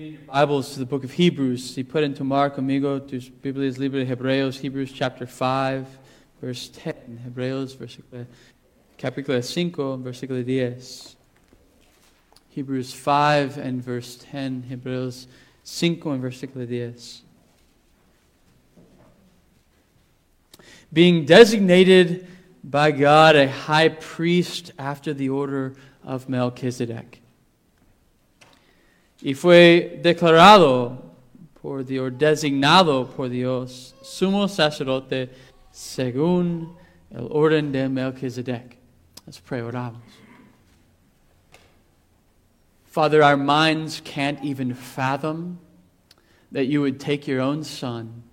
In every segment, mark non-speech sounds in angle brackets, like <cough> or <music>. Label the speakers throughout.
Speaker 1: Bibles to the book of Hebrews. Si pueden tomar conmigo tus Biblias libro de Hebreos, Hebrews chapter 5, verse 10. Hebreos, versículo, capítulo 5, versículo 10. Hebrews 5 and verse 10. Hebreos 5 and versículo 10. Being designated by God a high priest after the order of Melchizedek. Y fue declarado por Dios, designado por Dios, sumo sacerdote según el orden de Melchizedek. Let's pray, oramos. Father, our minds can't even fathom that you would take your own son,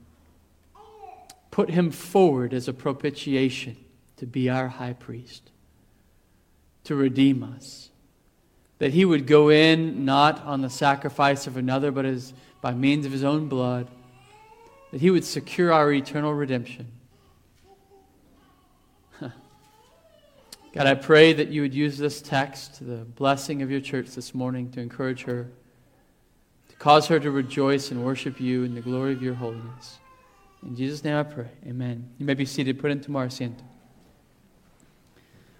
Speaker 1: put him forward as a propitiation to be our high priest, to redeem us that he would go in not on the sacrifice of another, but as by means of his own blood, that he would secure our eternal redemption. <laughs> God, I pray that you would use this text the blessing of your church this morning to encourage her, to cause her to rejoice and worship you in the glory of your holiness. In Jesus' name I pray. Amen. You may be seated. Put into our asiento.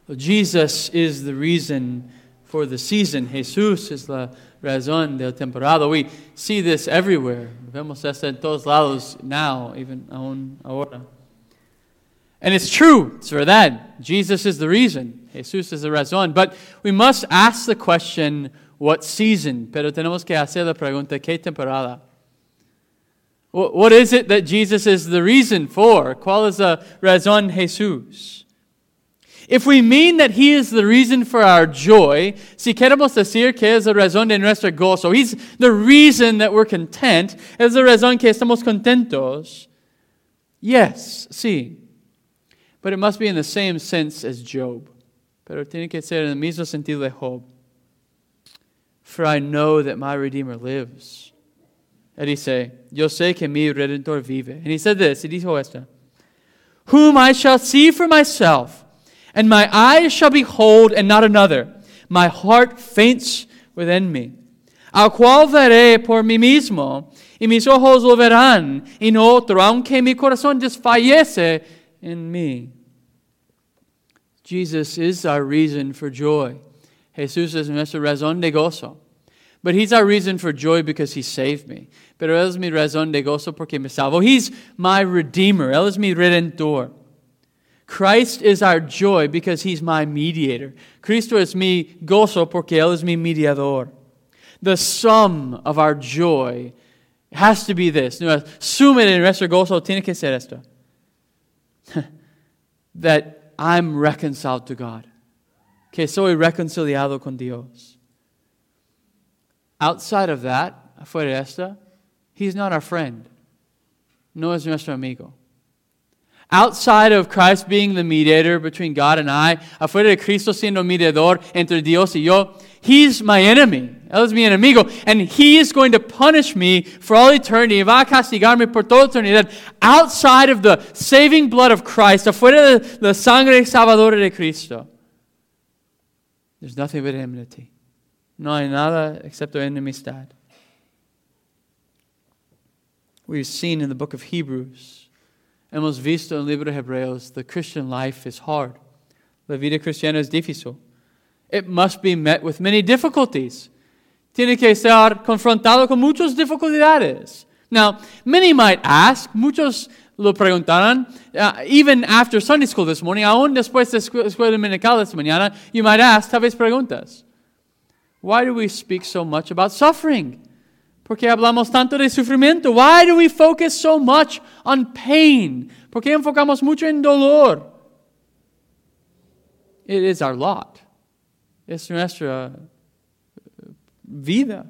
Speaker 1: Well, Jesus is the reason for the season. Jesús es la razón del temporada. We see this everywhere. Vemos esto en todos lados now, even aún ahora. And it's true, it's verdad. Jesus is the reason. Jesús is the razón. But we must ask the question, what season? Pero tenemos que hacer la pregunta, ¿qué temporada? What is it that Jesus is the reason for? ¿Cuál es la razón Jesús? If we mean that He is the reason for our joy, si queremos decir que es la razón de nuestro gozo, He's the reason that we're content, es la razón que estamos contentos. Yes, sí. But it must be in the same sense as Job. Pero tiene que ser en el mismo sentido de Job. For I know that my Redeemer lives. Él dice, yo sé que mi Redentor vive. And he said this, he dijo esto, whom I shall see for myself and my eyes shall behold and not another. My heart faints within me. Al cual veré por mí mismo, y mis ojos lo verán, y no otro, aunque mi corazón desfallece en mí. Jesus is our reason for joy. Jesús es nuestra razón de gozo. But he's our reason for joy because he saved me. Pero él es mi razón de gozo porque me salvó. He's my redeemer. Él es mi redentor. Christ is our joy because he's my mediator. Cristo es mi gozo porque él es mi mediador. The sum of our joy has to be this. Suma de nuestro gozo tiene que ser esto. <laughs> that I'm reconciled to God. Que soy reconciliado con Dios. Outside of that, afuera de esta, he's not our friend. No es nuestro amigo. Outside of Christ being the mediator between God and I, afuera de Cristo siendo mediador entre Dios y yo, He's my enemy. Él es mi enemigo. And He is going to punish me for all eternity. Va a castigarme por toda eternidad. Outside of the saving blood of Christ, afuera de la sangre salvadora de Cristo, there's nothing but enmity. No hay nada excepto enemistad. We've seen in the book of Hebrews Hemos visto en el libro de Hebreos, the Christian life is hard. La vida cristiana es difícil. It must be met with many difficulties. Tiene que ser confrontado con muchas dificultades. Now, many might ask, muchos lo preguntarán, uh, even after Sunday school this morning, aún después de escuela dominical esta mañana, you might ask, tal vez preguntas. Why do we speak so much about suffering? ¿Por qué hablamos tanto de sufrimiento? Why do we focus so much on pain? ¿Por qué enfocamos mucho en dolor? It is our lot. Es nuestra uh, vida.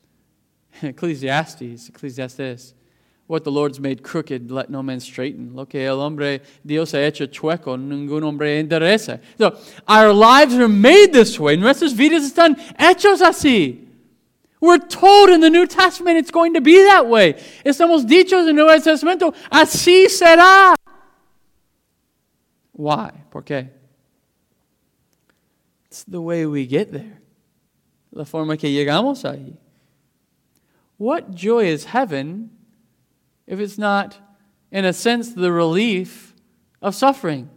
Speaker 1: <laughs> Ecclesiastes, Ecclesiastes. What the Lord's made crooked, let no man straighten. Lo que el hombre, Dios ha hecho chueco, ningún hombre endereza. So, our lives are made this way. Nuestras vidas están hechos así. We're told in the New Testament it's going to be that way. Estamos dichos en el Nuevo Testamento, así será. Why? ¿Por qué? It's the way we get there. La forma que llegamos ahí. What joy is heaven if it's not, in a sense, the relief of suffering?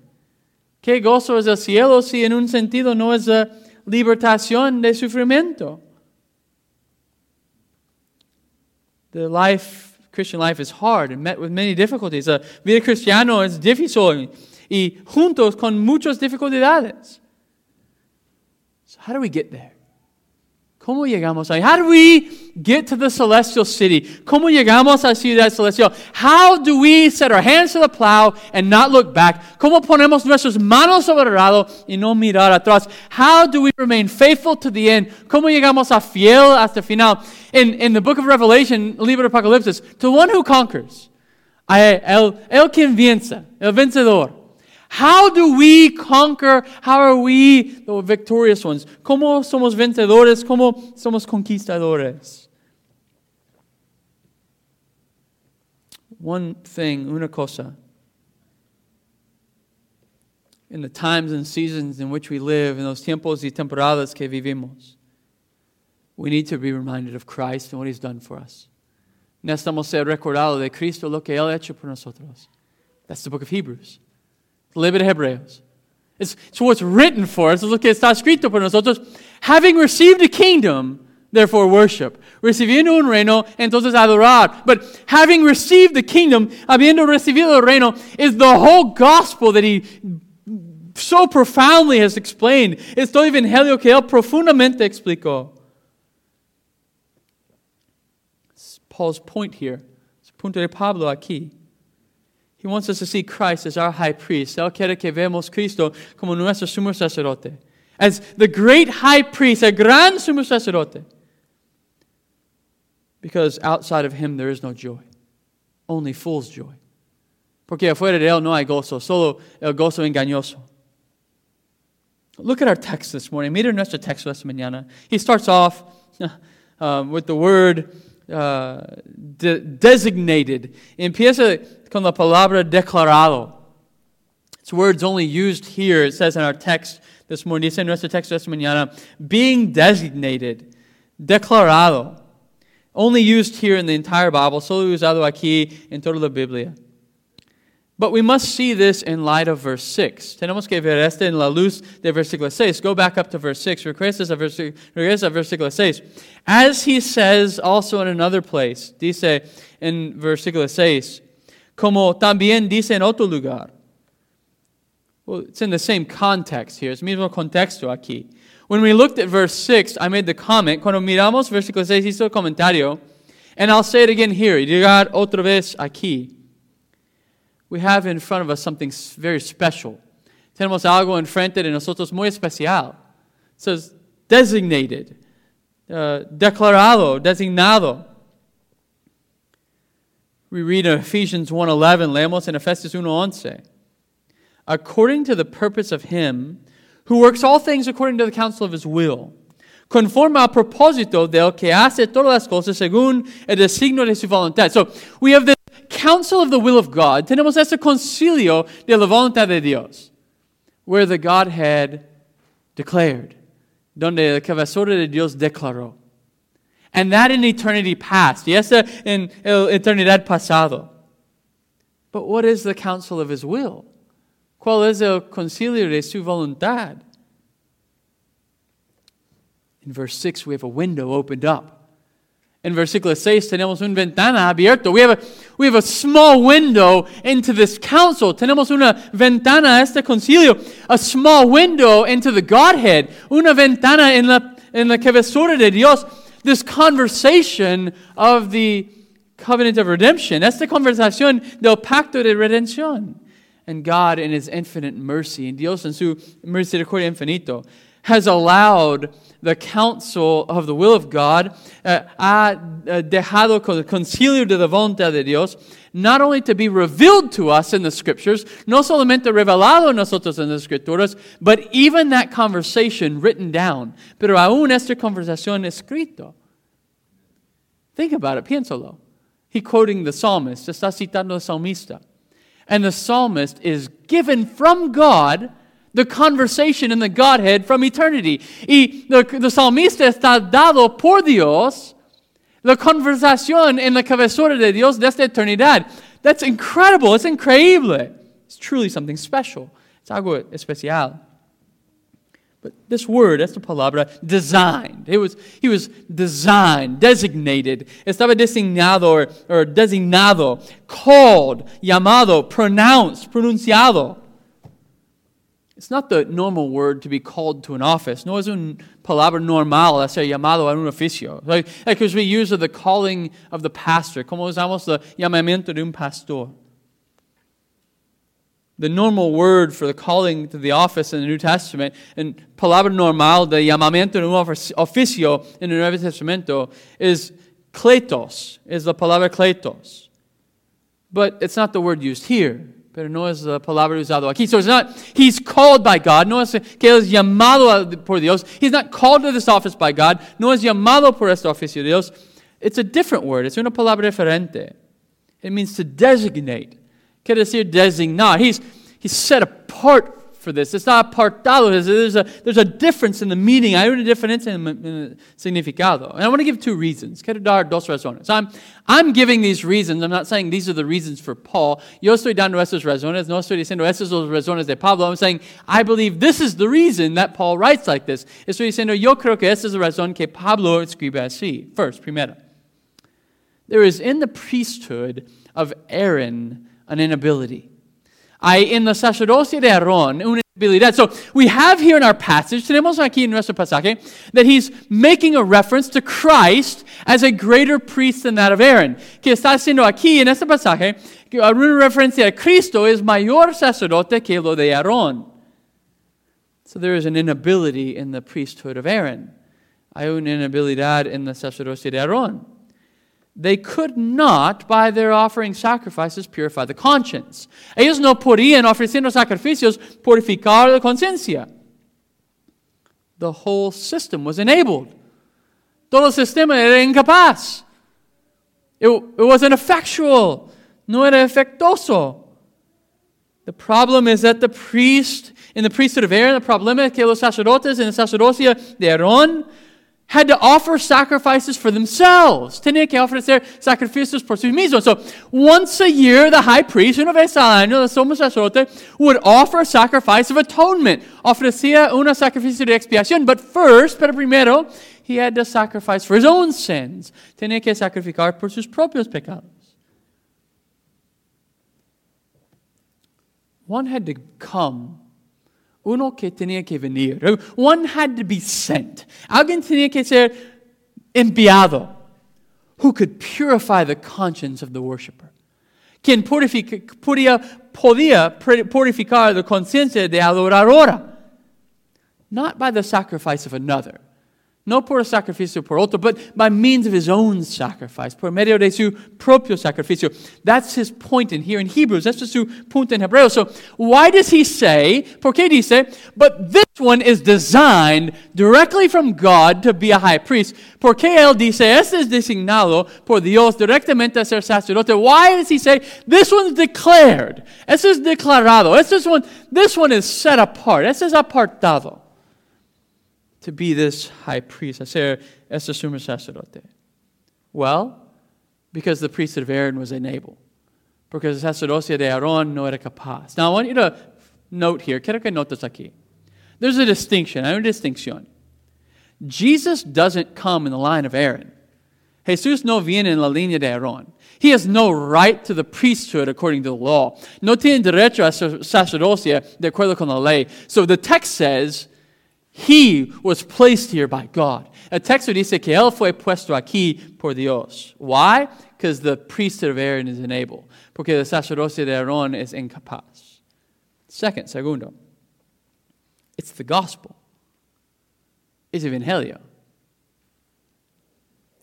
Speaker 1: ¿Qué gozo es el cielo si en un sentido no es la libertación de sufrimiento? The life, Christian life is hard and met with many difficulties. La vida cristiana es difícil y juntos con muchas dificultades. So how do we get there? ¿Cómo llegamos ahí? How do we get to the celestial city? ¿Cómo llegamos a ciudad celestial? How do we set our hands to the plow and not look back? ¿Cómo ponemos nuestras manos sobre el arado y no mirar atrás? How do we remain faithful to the end? ¿Cómo llegamos a fiel hasta el final? In, in the book of Revelation, libro Apocalipsis, to one who conquers, el, el vence, el vencedor. How do we conquer? How are we the victorious ones? ¿Cómo somos vencedores? ¿Cómo somos conquistadores? One thing, una cosa. In the times and seasons in which we live, in those tiempos y temporadas que vivimos, we need to be reminded of Christ and what He's done for us. Necesitamos ser recordados de Cristo, lo que Él ha hecho por nosotros. That's the book of Hebrews. Libro de Hebreos. It's, it's what's written for us. Look, está escrito por nosotros. Having received a kingdom, therefore worship. Recibiendo un reino, entonces adorar. But having received the kingdom, habiendo recibido el reino, is the whole gospel that he so profoundly has explained. Es todo el evangelio que él profundamente explicó. It's Paul's point here. Es punto de Pablo aquí. He wants us to see Christ as our high priest. Él quiere que veamos Cristo como nuestro sumo sacerdote. As the great high priest, a gran sumo sacerdote. Because outside of him there is no joy. Only fool's joy. Porque afuera de él no hay gozo, solo el gozo engañoso. Look at our text this morning. Mira nuestro texto esta mañana. He starts off <laughs> um, with the word uh, de- designated. Empieza con la palabra declarado. It's words only used here. It says in our text this morning, dice en nuestro texto esta mañana, being designated, declarado. Only used here in the entire Bible, solo usado aquí en toda la Biblia. But we must see this in light of verse 6. Tenemos que ver esto en la luz de versículo 6. Go back up to verse 6. Regresa a versículo 6. As he says also in another place, dice en versículo 6, como también dice en otro lugar. Well, it's in the same context here. Es mismo contexto aquí. When we looked at verse 6, I made the comment. Cuando miramos versículo 6, hizo el comentario. And I'll say it again here. Llegar otra vez aquí we have in front of us something very special. Tenemos algo enfrente de nosotros muy especial. It says designated, uh, declarado, designado. We read in Ephesians 1.11, leemos en Efesios 1.11. According to the purpose of him who works all things according to the counsel of his will, conforme al propósito del que hace todas las cosas según el designio de su voluntad. So we have the counsel of the will of God. Tenemos este concilio de la voluntad de Dios, where the Godhead declared, donde el cabezón de Dios declaró. And that in eternity past. Yes, in eternidad pasado. But what is the counsel of his will? ¿Cuál es el concilio de su voluntad? In verse 6, we have a window opened up. In versículo 6 tenemos una ventana abierta. We have, a, we have a small window into this council. Tenemos una ventana a este concilio. A small window into the Godhead. Una ventana en la, en la cabezura de Dios. This conversation of the covenant of redemption. Esta conversación del pacto de redención. And God in his infinite mercy, and Dios en su misericordia infinito, has allowed the counsel of the will of God, uh, ha uh, dejado con el concilio de la voluntad de Dios, not only to be revealed to us in the scriptures, no solamente revelado nosotros en las escrituras, but even that conversation written down. Pero aún esta conversación escrito. Think about it, piénsalo. He quoting the psalmist, está citando el salmista. And the psalmist is given from God the conversation in the Godhead from eternity. Y the, the salmista está dado por Dios La conversación en la cabezura de Dios desde eternidad. That's incredible. It's increíble. It's truly something special. Es algo especial. But this word, esta palabra, designed. It was, he was designed, designated. Estaba designado or, or designado, called, llamado, pronounced, pronunciado. It's not the normal word to be called to an office. No es un palabra normal hacer llamado a un oficio. Like, like we use of the calling of the pastor. Como usamos el llamamiento de un pastor the normal word for the calling to the office in the New Testament, and palabra normal de llamamiento de un oficio in the Nuevo Testamento is kletos, is the palabra kletos. But it's not the word used here. Pero no es la palabra usado aquí. So it's not, he's called by God. No es que es llamado por Dios. He's not called to this office by God. No es llamado por este oficio de Dios. It's a different word. It's una palabra diferente. It means to designate. Quiere decir designar. He's, he's set apart for this. It's not apartado. There's a, there's a difference in the meaning. Hay una diferencia en el significado. And I want to give two reasons. Quiero dar dos razones. I'm, I'm giving these reasons. I'm not saying these are the reasons for Paul. Yo estoy dando estas razones. No estoy diciendo estas son las razones de Pablo. I'm saying I believe this is the reason that Paul writes like this. Estoy diciendo yo creo que esta es la razón que Pablo escribe así. First, primero. There is in the priesthood of Aaron an inability. Hay en la sacerdocio de Aarón una inabilidad. So we have here in our passage, tenemos aquí en nuestro pasaje, that he's making a reference to Christ as a greater priest than that of Aaron. Que está haciendo aquí en este pasaje una referencia a Cristo es mayor sacerdote que lo de Aarón. So there is an inability in the priesthood of Aaron. Hay una inabilidad en la sacerdocio de Aarón they could not, by their offering sacrifices, purify the conscience. Ellos no podían, ofreciendo sacrificios, purificar la conciencia. The whole system was enabled. Todo el sistema era incapaz. It, it was ineffectual. No era efectuoso. The problem is that the priest, in the priesthood of Aaron, the problem es que los sacerdotes en la sacerdocia de Aarón, had to offer sacrifices for themselves. Tenía que ofrecer sacrificios por sí mismos. So once a year, the high priest, una vez al año, el sumo sacerdote, would offer a sacrifice of atonement. Ofrecía una sacrificio de expiación. But first, pero primero, he had to sacrifice for his own sins. Tenía que sacrificar por sus propios pecados. One had to come uno que tenía que venir. One had to be sent. Alguien tenía que ser enviado who could purify the conscience of the worshiper. Quien podía, podía purificar la conciencia de adoradora. Not by the sacrifice of another no por sacrificio por otro, but by means of his own sacrifice, por medio de su propio sacrificio. That's his point in here in Hebrews. That's su punto en Hebreo. So why does he say, por qué dice, but this one is designed directly from God to be a high priest? ¿Por qué él dice, este es designado por Dios directamente a ser sacerdote? Why does he say, this one's declared? Este es declarado. Este one, this one is set apart. Este es apartado to be this high priest, hacer este sumo sacerdote? Well, because the priesthood of Aaron was unable. Because the sacerdocio de Aaron no era capaz. Now, I want you to note here, quiero que notes aquí. There's a distinction, hay una distinción. Jesus doesn't come in the line of Aaron. Jesús no viene en la línea de Aarón. He has no right to the priesthood according to the law. No tiene derecho a sacerdocia de acuerdo con la ley. So the text says he was placed here by God. El texto dice que él fue puesto aquí por Dios. Why? Because the priesthood of Aaron is unable. Porque el sacerdocio de Aarón es incapaz. Second, segundo, it's the gospel. It's evangelio.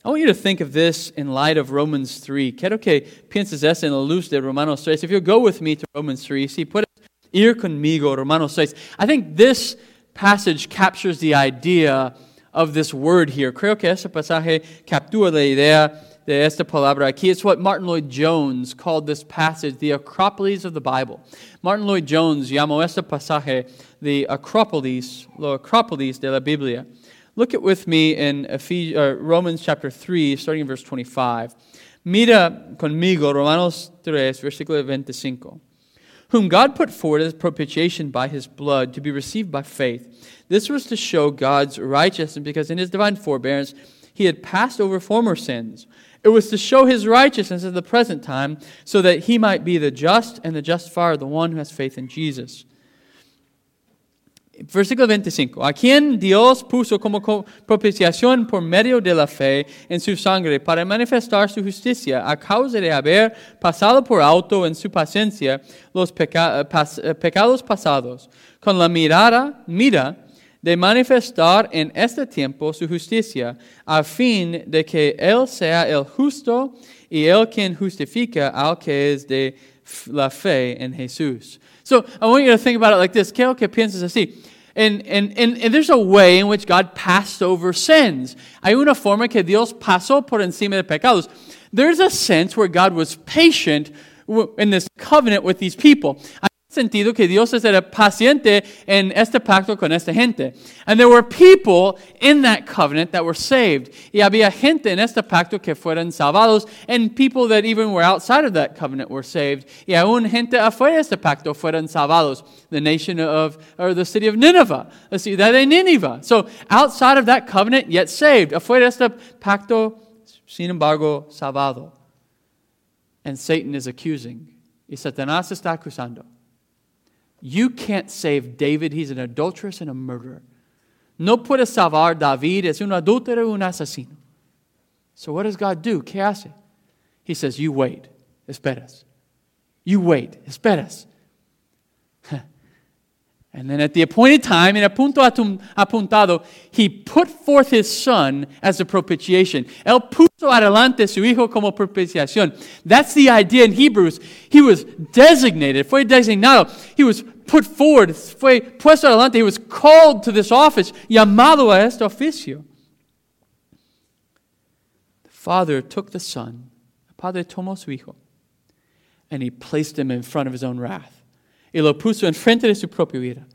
Speaker 1: I want you to think of this in light of Romans 3. Quiero que pienses eso en la luz de Romanos 3. If you go with me to Romans 3, si puedes ir conmigo, Romanos 6. I think this passage captures the idea of this word here. Creo que este pasaje captura la idea de esta palabra aquí. It's what Martyn Lloyd-Jones called this passage the Acropolis of the Bible. Martyn Lloyd-Jones llamó este pasaje the Acropolis, lo Acropolis de la Biblia. Look at with me in Ephes- uh, Romans chapter 3, starting in verse 25. Mira conmigo Romanos 3, versículo 25. Whom God put forward as propitiation by his blood to be received by faith. This was to show God's righteousness because in his divine forbearance he had passed over former sins. It was to show his righteousness at the present time so that he might be the just and the justifier, the one who has faith in Jesus. Versículo 25. A quien Dios puso como propiciación por medio de la fe en su sangre para manifestar su justicia a causa de haber pasado por alto en su paciencia los peca pas pecados pasados, con la mirada, mira de manifestar en este tiempo su justicia, a fin de que Él sea el justo y el quien justifica al que es de la fe en Jesús. So I want you to think about it like this. Quiero que pienses así. And, and, and, and, there's a way in which God passed over sins. Hay una forma que Dios pasó por encima de pecados. There's a sense where God was patient in this covenant with these people. Hay sentido que Dios era paciente en este pacto con esta gente. And there were people in that covenant that were saved. Y había gente en este pacto que fueron salvados, and people that even were outside of that covenant were saved. Y aún gente afuera de este pacto fueron salvados. The nation of, or the city of Nineveh, la ciudad de Nineveh. So outside of that covenant, yet saved. Afuera de este pacto, sin embargo, salvado. And Satan is accusing. Y Satanás está acusando. You can't save David. He's an adulteress and a murderer. No puede salvar David. Es un adúltero un asesino. So what does God do? ¿Qué hace? He says, You wait. Esperas. You wait. Esperas. <laughs> And then at the appointed time, in a punto apuntado, he put forth his son as a propitiation. Él puso adelante su hijo como propiciación. That's the idea in Hebrews. He was designated, fue designado. He was put forward, fue puesto adelante. He was called to this office, llamado a este oficio. The father took the son, padre tomó su hijo, and he placed him in front of his own wrath y lo puso enfrente de su propia vida.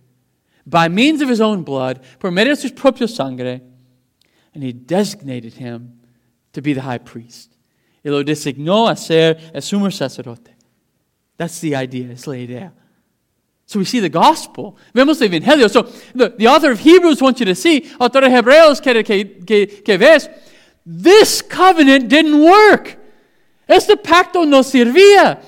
Speaker 1: By means of his own blood, por medio de su propia sangre, and he designated him to be the high priest. Y lo designó a ser el sumo sacerdote. That's the idea, es la idea. So we see the gospel. Vemos el evangelio. So the, the author of Hebrews wants you to see, autor de Hebreos que, que, que ves, this covenant didn't work. Este pacto no servía.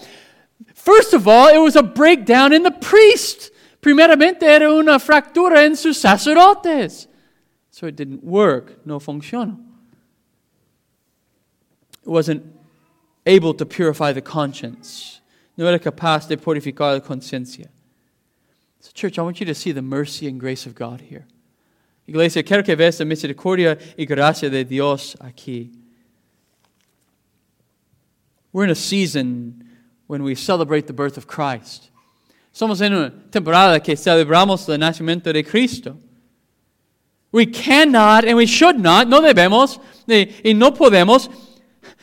Speaker 1: First of all, it was a breakdown in the priest. Primeramente era una fractura en sus sacerdotes. So it didn't work, no funcionó. It wasn't able to purify the conscience. No era capaz de purificar la conciencia. So, church, I want you to see the mercy and grace of God here. Iglesia, quiero que veas la misericordia y gracia de Dios aquí. We're in a season when we celebrate the birth of Christ. Somos en una temporada que celebramos el nacimiento de Cristo. We cannot and we should not, no debemos y no podemos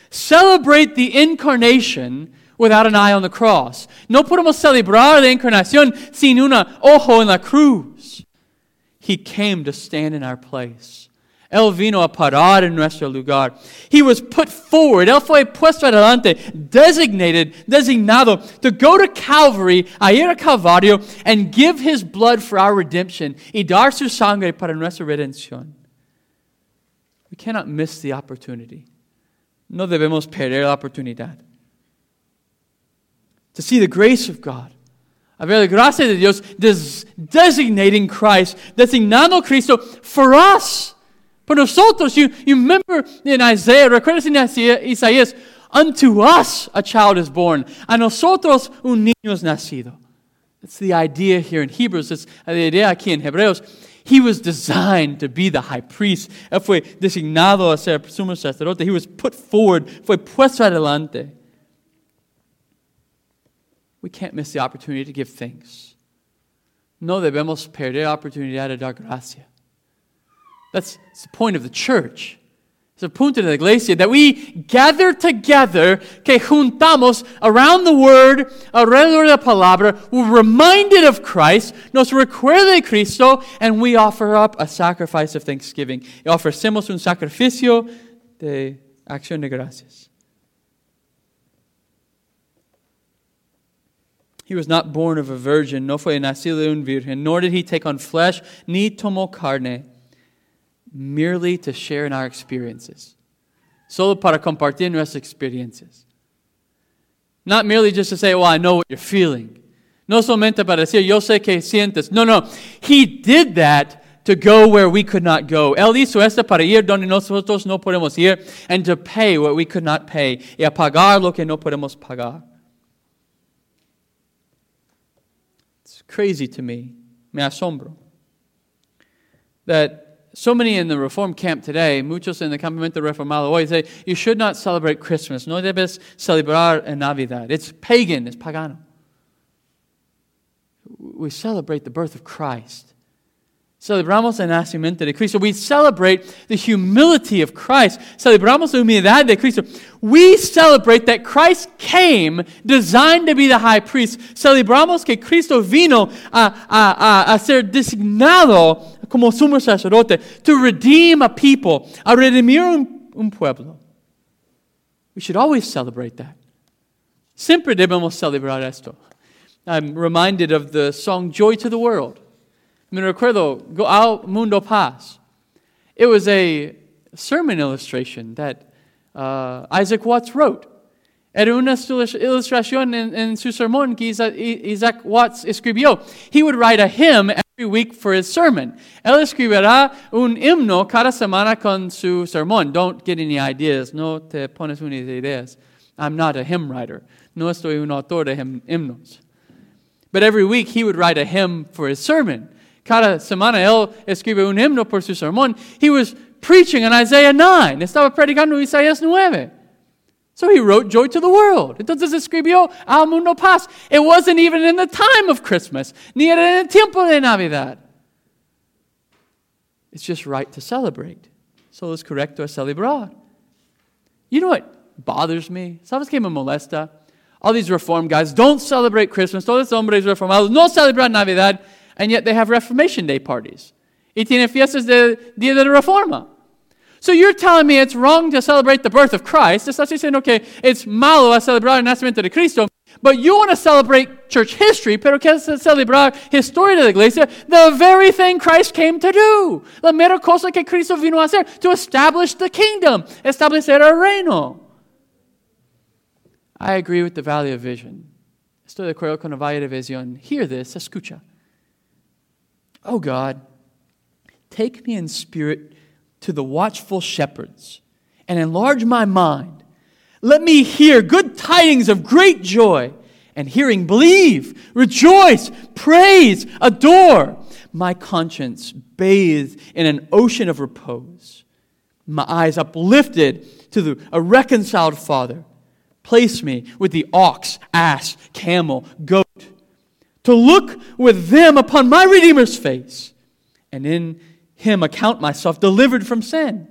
Speaker 1: celebrate the incarnation without an eye on the cross. No podemos celebrar la encarnación sin un ojo en la cruz. He came to stand in our place. Él vino a parar en nuestro lugar. He was put forward. Él fue puesto adelante, designated, designado to go to Calvary, a ir a Calvario, and give his blood for our redemption y dar su sangre para nuestra redención. We cannot miss the opportunity. No debemos perder la oportunidad. To see the grace of God. A ver la gracia de Dios des designating Christ, designando Cristo for us. For nosotros, you, you remember in Isaiah, recuerdas en Isaías, unto us a child is born, a nosotros un niño es nacido. That's the idea here in Hebrews, it's the idea aquí en Hebreos. He was designed to be the high priest. Él fue designado a ser sumo sacerdote. He was put forward, fue puesto adelante. We can't miss the opportunity to give thanks. No debemos perder oportunidad de dar gracia. That's the point of the church. It's el punto de la iglesia, that we gather together, que juntamos around the word, alrededor de la palabra, we're reminded of Christ, nos recuerda de Cristo, and we offer up a sacrifice of thanksgiving. Y ofrecemos un sacrificio de acción de gracias. He was not born of a virgin, no fue nacido un virgen, nor did he take on flesh, ni tomó carne, merely to share in our experiences. Solo para compartir nuestras experiencias. Not merely just to say, well, I know what you're feeling. No solamente para decir, yo sé que sientes. No, no. He did that to go where we could not go. Él hizo esto para ir donde nosotros no podemos ir and to pay what we could not pay y a pagar lo que no podemos pagar. Crazy to me, me asombro, that so many in the Reform camp today, muchos en el campamento reformado hoy, say you should not celebrate Christmas. No debes celebrar en Navidad. It's pagan, it's pagano. We celebrate the birth of Christ. Celebramos el nacimiento de Cristo. We celebrate the humility of Christ. Celebramos la humildad de Cristo. We celebrate that Christ came designed to be the high priest. Celebramos que Cristo vino a, a, a, a ser designado como sumo sacerdote to redeem a people, a redimir un, un pueblo. We should always celebrate that. Siempre debemos celebrar esto. I'm reminded of the song Joy to the World. Me recuerdo, Go Al Mundo Paz. It was a sermon illustration that uh, Isaac Watts wrote. Era una ilustración en, en su sermón que Isaac Watts escribió. He would write a hymn every week for his sermon. Él escribirá un himno cada semana con su sermón. Don't get any ideas. No te pones unas ideas. I'm not a hymn writer. No estoy un autor de himnos. But every week he would write a hymn for his sermon. Cada semana él escribe un himno por su sermón. He was preaching in Isaiah 9. Estaba predicando Isaías 9. So he wrote Joy to the World. Entonces escribió Al Mundo Paz. It wasn't even in the time of Christmas, ni era en el tiempo de Navidad. It's just right to celebrate. So es correcto celebrar. You know what bothers me? ¿Sabes qué me molesta? All these reform guys don't celebrate Christmas. Todos los hombres reformados no celebran Navidad and yet they have Reformation Day parties. Y fiestas de Día de la Reforma. So you're telling me it's wrong to celebrate the birth of Christ. Estás diciendo que it's malo a celebrar el nacimiento de Cristo. But you want to celebrate church history, pero quieres celebrar historia de la iglesia, the very thing Christ came to do. La mera cosa que Cristo vino a hacer, to establish the kingdom, establecer el reino. I agree with the Valley of Vision. Estoy de acuerdo con el Valle de Visión. Hear this, escucha. Oh God, take me in spirit to the watchful shepherds and enlarge my mind. Let me hear good tidings of great joy, and hearing, believe, rejoice, praise, adore. My conscience bathed in an ocean of repose, my eyes uplifted to the, a reconciled Father. Place me with the ox, ass, camel, goat to look with them upon my Redeemer's face, and in him account myself delivered from sin.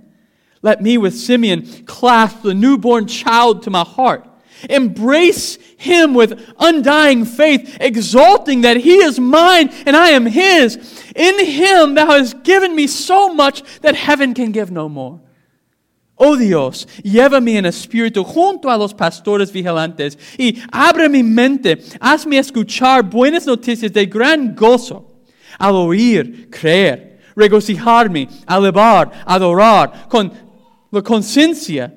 Speaker 1: Let me with Simeon clasp the newborn child to my heart. Embrace him with undying faith, exulting that he is mine and I am his. In him thou hast given me so much that heaven can give no more. Oh Dios, llévame en espíritu junto a los pastores vigilantes y abre mi mente, hazme escuchar buenas noticias de gran gozo. Al oír, creer, regocijarme, alabar, adorar, con la conciencia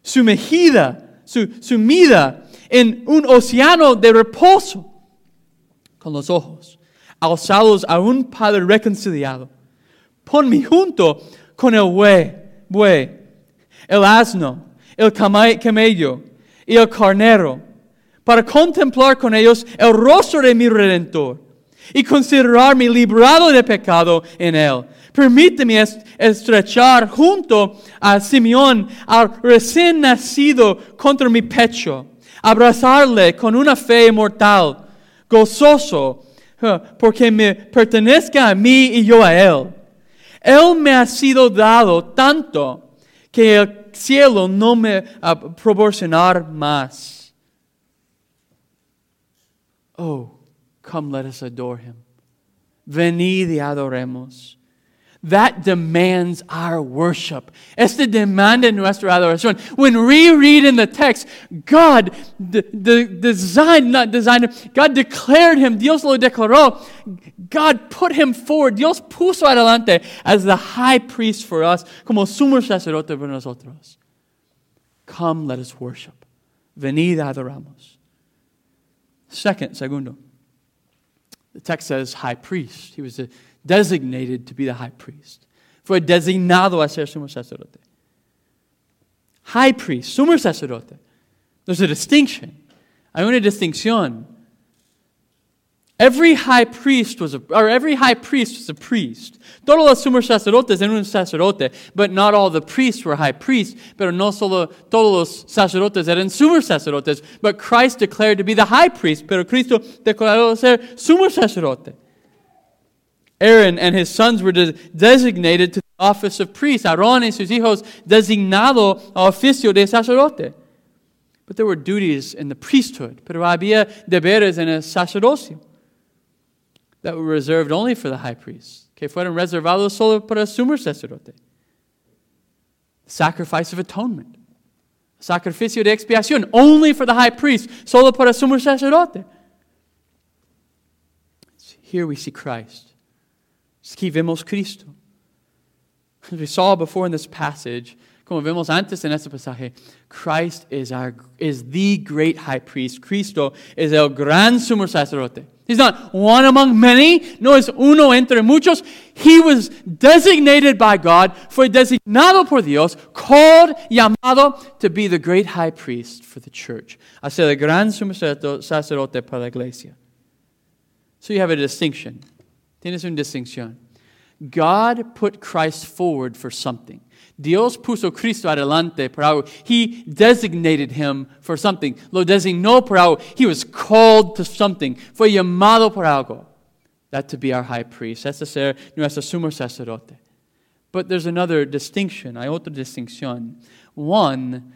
Speaker 1: sumergida, sumida en un océano de reposo, con los ojos alzados a un Padre reconciliado. Ponme junto con el buey, buey el asno, el camello y el carnero, para contemplar con ellos el rostro de mi redentor y considerarme librado de pecado en él. Permíteme estrechar junto a Simeón, al recién nacido, contra mi pecho, abrazarle con una fe mortal, gozoso, porque me pertenezca a mí y yo a él. Él me ha sido dado tanto que el cielo no me uh, proporcionar más. Oh, come let us adore him. Venid y adoremos. That demands our worship. Este demanda nuestra adoración. When we read in the text, God the, the designed, not designed, God declared him, Dios lo declaró. God put him forward. Dios puso adelante as the high priest for us, como sumo sacerdote para nosotros. Come, let us worship. Venid, adoramos. Second, segundo. The text says high priest. He was a designated to be the high priest. Fue designado a ser sumo sacerdote. High priest, sumo sacerdote. There's a distinction. Hay una distinción. Every high priest was a, or every high priest was a priest. Todos los sumos sacerdotes eran un sacerdote, but not all the priests were high priests. Pero no solo todos los sacerdotes eran sumos sacerdotes, but Christ declared to be the high priest. Pero Cristo declaró ser sumo sacerdote. Aaron and his sons were de- designated to the office of priest. Aarón y sus hijos designado a oficio de sacerdote. But there were duties in the priesthood, pero había deberes en el sacerdocio that were reserved only for the high priest, que fueron reservados solo para el sumo sacerdote. Sacrifice of atonement, sacrificio de expiación, only for the high priest, solo para el sumo sacerdote. Here we see Christ. Aquí vemos Cristo. As we saw before in this passage, como vemos antes en este pasaje, Christ is, our, is the great high priest. Cristo is el gran sumo sacerdote. He's not one among many, no es uno entre muchos. He was designated by God, fue designado por Dios, called, llamado to be the great high priest for the church. A ser el gran sumo sacerdote para la iglesia. So you have a distinction. Tienes una distinción. God put Christ forward for something. Dios puso Cristo adelante por algo. He designated him for something. Lo designó por algo. He was called to something. Fue llamado por algo. That to be our high priest. That's to ser nuestro sumo sacerdote. But there's another distinction. Hay otra distinción. One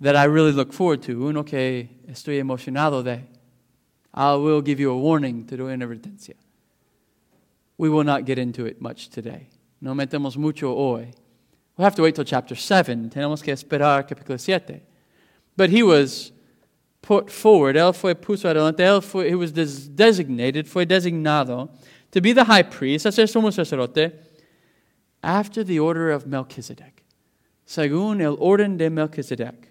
Speaker 1: that I really look forward to. Uno que estoy emocionado de. I will give you a warning. Te doy una advertencia. We will not get into it much today. No metemos mucho hoy. We'll have to wait till chapter 7. Tenemos que esperar capítulo 7. But he was put forward. Él fue puso adelante. Él fue, he was des- designated, fue designado to be the high priest, a ser sumo sacerdote, after the order of Melchizedek. Según el orden de Melchizedek.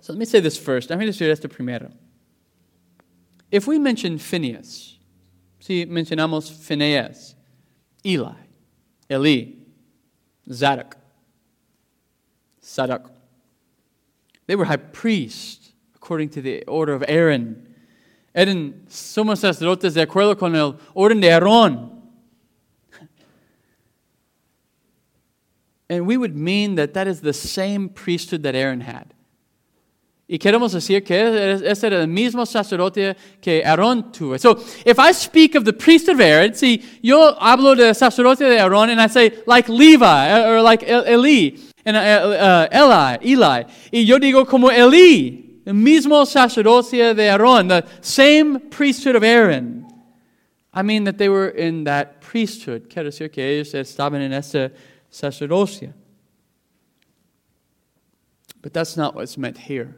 Speaker 1: So let me say this first. Let me decir esto primero. If we mention Phineas, Si mencionamos Phineas, Eli, Eli, Zadok, Sadak. They were high priests according to the order of Aaron. Eran somos sacerdotes de acuerdo con el orden de Aarón. And we would mean that that is the same priesthood that Aaron had. Y queremos decir que ese era el mismo sacerdote que Aarón tuvo. So, if I speak of the priesthood of Aaron, see, yo hablo del sacerdote de Aarón, and I say, like Levi, or like Eli, and uh, Eli, Eli. Y yo digo como Eli, el mismo sacerdote de Aarón, the same priesthood of Aaron. I mean that they were in that priesthood. Quiero decir que ellos estaban en ese sacerdocio. But that's not what's meant here.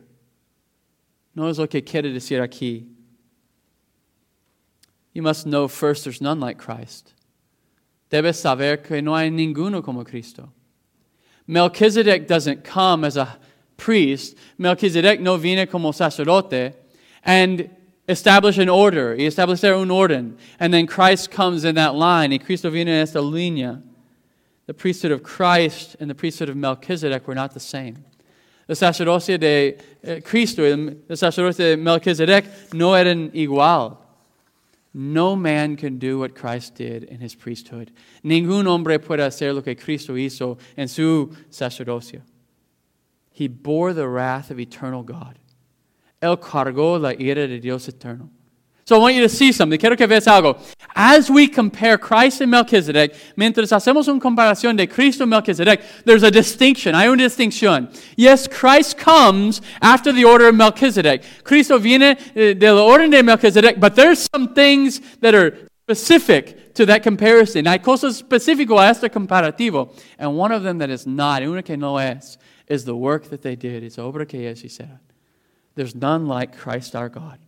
Speaker 1: No es lo que quiere decir aquí. You must know first there's none like Christ. Debes saber que no hay ninguno como Cristo. Melchizedek doesn't come as a priest. Melchizedek no viene como sacerdote and establish an order y establecer un orden. And then Christ comes in that line. Y Cristo viene en esta línea. The priesthood of Christ and the priesthood of Melchizedek were not the same. El sacerdocio de eh, Cristo el sacerdocio de Melchizedek no eran igual. No man can do what Christ did in his priesthood. Ningún hombre puede hacer lo que Cristo hizo en su sacerdocio. He bore the wrath of eternal God. Él cargó la ira de Dios eterno. So I want you to see something. Quiero que veas algo. As we compare Christ and Melchizedek, mientras hacemos una comparación de Cristo y Melchizedek, there's a distinction. Hay una distinción. Yes, Christ comes after the order of Melchizedek. Cristo viene eh, del orden de Melchizedek, but there's some things that are specific to that comparison. Hay cosas específicas a este comparativo. And one of them that is not, una que no es, is the work that they did. It's obra que ellos hicieron. There's none like Christ our God.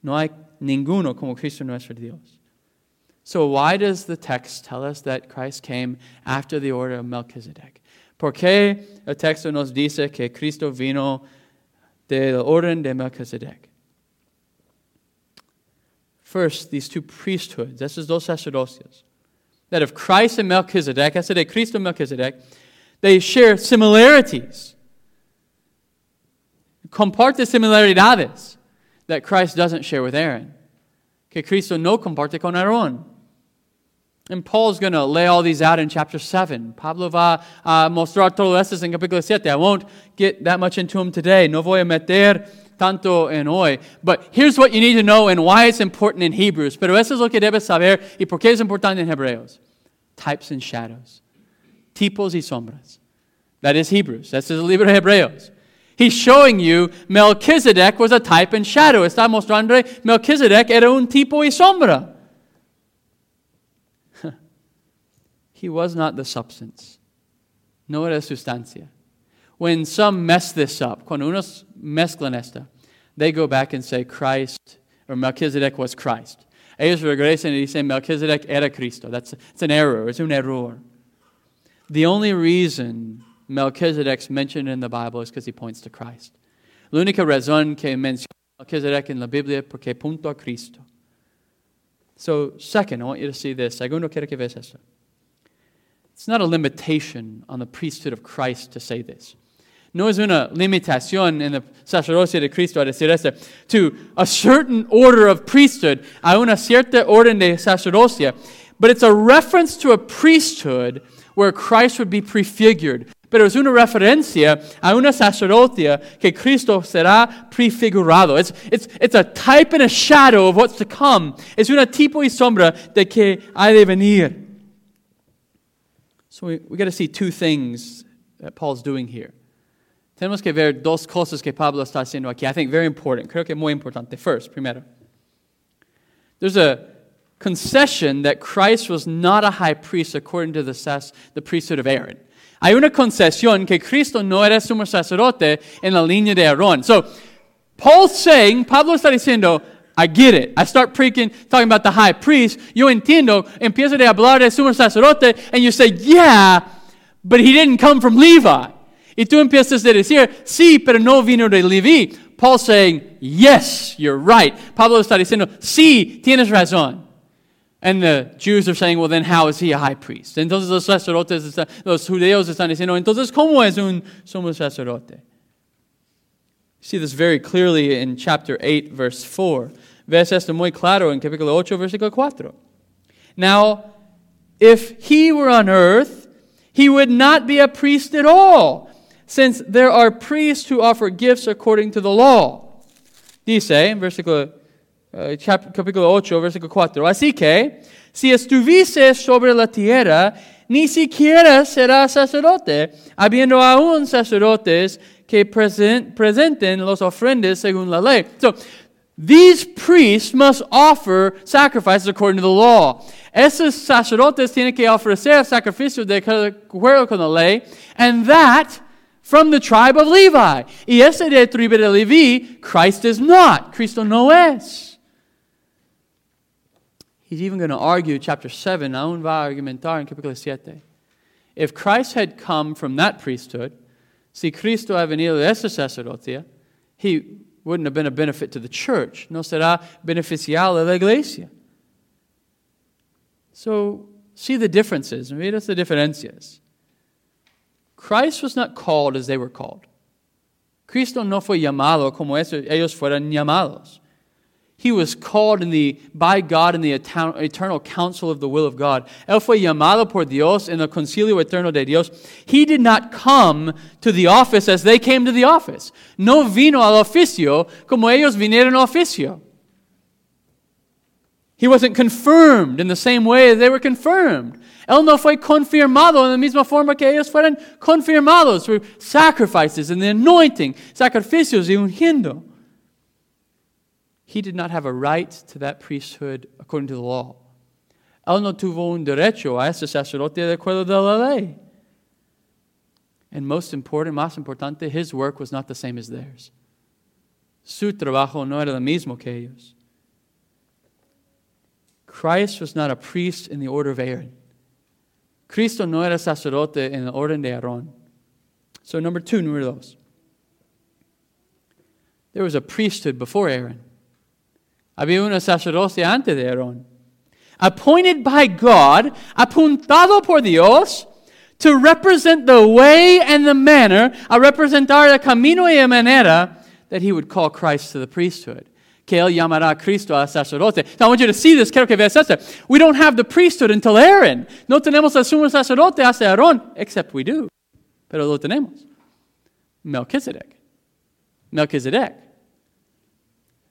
Speaker 1: No hay ninguno como Cristo nuestro Dios. So, why does the text tell us that Christ came after the order of Melchizedek? ¿Por qué el texto nos dice que Cristo vino del orden de Melchizedek? First, these two priesthoods, esos dos sacerdocios, that of Christ and Melchizedek, ese de Cristo and Melchizedek, they share similarities. Comparte similaridades that Christ doesn't share with Aaron. Que Cristo no comparte con Aarón. And Paul's going to lay all these out in chapter 7. Pablo va a mostrar todo esto en capítulo 7. I won't get that much into them today. No voy a meter tanto en hoy. But here's what you need to know and why it's important in Hebrews. Pero eso es lo que debes saber y por qué es importante en Hebreos. Types and shadows. Tipos y sombras. That is Hebrews. That's the libro de Hebreos. He's showing you Melchizedek was a type and shadow. Está mostrando Melchizedek era un tipo y sombra. <laughs> he was not the substance. No era sustancia. When some mess this up, cuando unos mezclan esta, they go back and say Christ or Melchizedek was Christ. Ellos regresan y dicen Melchizedek era Cristo. That's it's an error. It's un error. The only reason Melchizedek's mentioned in the Bible is because he points to Christ. La única razón que menciona Melchizedek en la Biblia porque punto a Cristo. So, second, I want you to see this. Segundo, quiero que veas esto. It's not a limitation on the priesthood of Christ to say this. No es una limitación en la sacerdocio de Cristo a decir esto. To a certain order of priesthood, a una cierta orden de sacerdocia. But it's a reference to a priesthood where Christ would be prefigured, pero es una referencia a una sacerdocia que Cristo será prefigurado. It's, it's, it's a type and a shadow of what's to come. Es una tipo y sombra de que ha de venir. So we, we got to see two things that Paul's doing here. Tenemos que ver dos cosas que Pablo está haciendo aquí. I think very important. Creo que muy importante. First, primero. There's a concession that Christ was not a high priest according to the, the priesthood of Aaron. Hay una concesión que Cristo no era sumo sacerdote en la línea de Aarón. So, Paul's saying, Pablo está diciendo, I get it. I start preaching, talking about the high priest. Yo entiendo, empiezo a hablar de sumo sacerdote, and you say, yeah, but he didn't come from Levi. Y tú empiezas a decir, sí, pero no vino de Levi. Paul's saying, yes, you're right. Pablo está diciendo, sí, tienes razón. And the Jews are saying, well, then how is he a high priest? Entonces los sacerdotes, los judeos están diciendo, entonces, ¿cómo es un sumo sacerdote? See this very clearly in chapter 8, verse 4. Ves esto muy claro en capítulo 8, versículo 4. Now, if he were on earth, he would not be a priest at all, since there are priests who offer gifts according to the law. Dice, versículo Eh, capítulo 8, versículo 4. Así que, si estuviese sobre la tierra, ni siquiera será sacerdote, habiendo aún sacerdotes que present, presenten los ofrendas según la ley. So, these priests must offer sacrifices according to the law. Esos sacerdotes tienen que ofrecer sacrificios de acuerdo con la ley, and that from the tribe of Levi. Y ese de tribu de Levi, Christ is not. Cristo no es. He's even going to argue, chapter 7, aún va a argumentar en capítulo 7. If Christ had come from that priesthood, si Cristo ha venido de esa sacerdocia, he wouldn't have been a benefit to the church. No será beneficial a la iglesia. So, see the differences. Mira the diferencias. Christ was not called as they were called. Cristo no fue llamado como ellos fueron llamados. He was called in the, by God in the eternal counsel of the will of God. Él fue llamado por Dios en el concilio eterno de Dios. He did not come to the office as they came to the office. No vino al oficio como ellos vinieron al oficio. He wasn't confirmed in the same way they were confirmed. Él no fue confirmado en la misma forma que ellos fueron confirmados through sacrifices and the anointing, sacrificios y ungiendo. He did not have a right to that priesthood according to the law. Él no tuvo un derecho a ese sacerdote de acuerdo de la ley. And most important, más importante, his work was not the same as theirs. Su trabajo no era lo mismo que ellos. Christ was not a priest in the order of Aaron. Cristo no era sacerdote en el orden de Aarón. So, number two, número dos. There was a priesthood before Aaron. Había una sacerdocia antes de Aarón. Appointed by God, apuntado por Dios, to represent the way and the manner, a representar el camino y la manera that he would call Christ to the priesthood que él llamará Cristo a sacerdote. So I want you to see this. Quiero que veas esto. We don't have the priesthood until Aaron. No tenemos el sumo sacerdote hasta Aarón, except we do. Pero lo tenemos. Melchizedek. Melchizedek.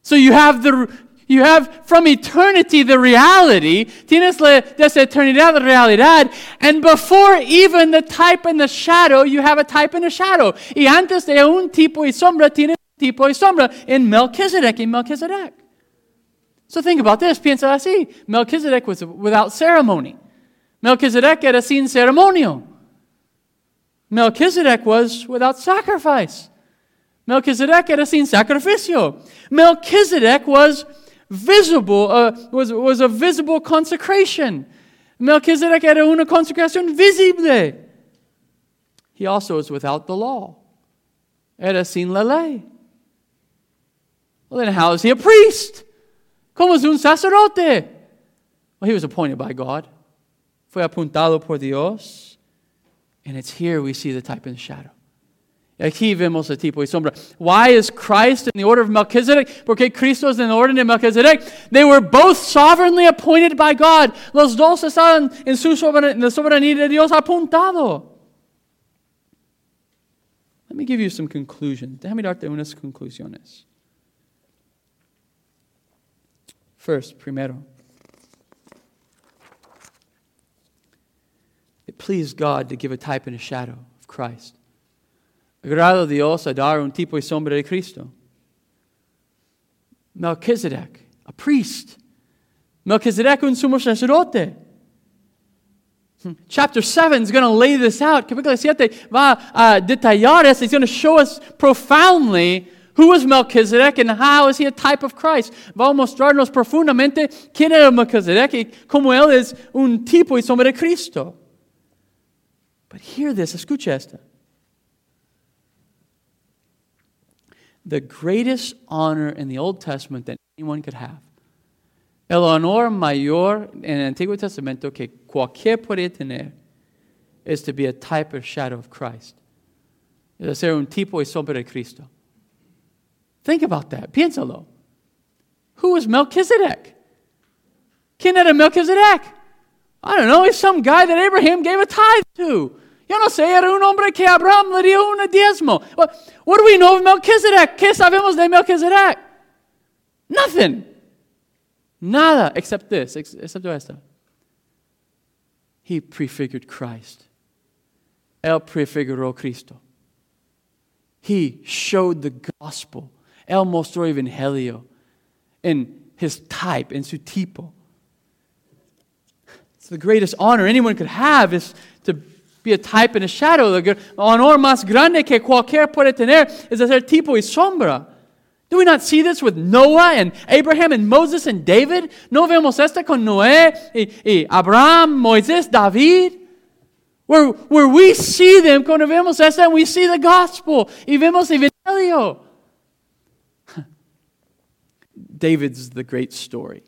Speaker 1: So you have the you have from eternity the reality, tienes la, eternidad la realidad, and before even the type and the shadow, you have a type and a shadow. Y antes de un tipo y sombra, tienes tipo y sombra in Melchizedek, in Melchizedek. So think about this, piensa así. Melchizedek was without ceremony. Melchizedek era sin ceremonio. Melchizedek was without sacrifice. Melchizedek era sin sacrificio. Melchizedek was visible, uh, was, was a visible consecration. Melchizedek era una consecración visible. He also was without the law. Era sin la ley. Well, then how is he a priest? ¿Cómo es un sacerdote? Well, he was appointed by God. Fue apuntado por Dios. And it's here we see the type and the shadow. Aquí vemos el tipo y sombra. Why is Christ in the order of Melchizedek? Porque Cristo es en orden de Melchizedek. They were both sovereignly appointed by God. Los dos estaban en, su en la soberanía de Dios apuntado. Let me give you some conclusions. Déjame darte unas conclusiones. First, primero, it pleased God to give a type and a shadow of Christ. Agradó Dios a dar un tipo y sombra de Cristo. Melchizedek, a priest. Melchizedek, un sumo sacerdote. Hmm. Chapter 7 is going to lay this out. Capítulo 7 va a detallar esto. He's going to show us profoundly who was Melchizedek and how is he a type of Christ? Va a mostrarnos profundamente quién era Melchizedek y cómo él es un tipo y sombra de Cristo. But hear this, escucha esta. The greatest honor in the Old Testament that anyone could have. El honor mayor en el Antiguo Testamento que cualquier puede tener is to be a type or shadow of Christ. Es ser un tipo y sombra de Cristo. Think about that. Piénsalo. Who was Melchizedek? ¿Quién era Melchizedek? I don't know. He's some guy that Abraham gave a tithe to. Yo no sé, era un hombre que Abraham le dio un diezmo. What, what do we know of Melchizedek? ¿Qué sabemos de Melchizedek? Nothing. Nada, except this, except esto. He prefigured Christ. Él prefiguró Cristo. He showed the gospel Él mostró evangelio in his type, in su tipo. It's the greatest honor anyone could have is to be a type and a shadow. The honor más grande que cualquier puede tener es ser tipo y sombra. Do we not see this with Noah and Abraham and Moses and David? ¿No vemos esto con Noé y, y Abraham, Moisés, David? Where, where we see them, cuando vemos esto, and we see the gospel y vemos evangelio. <laughs> David's the great story.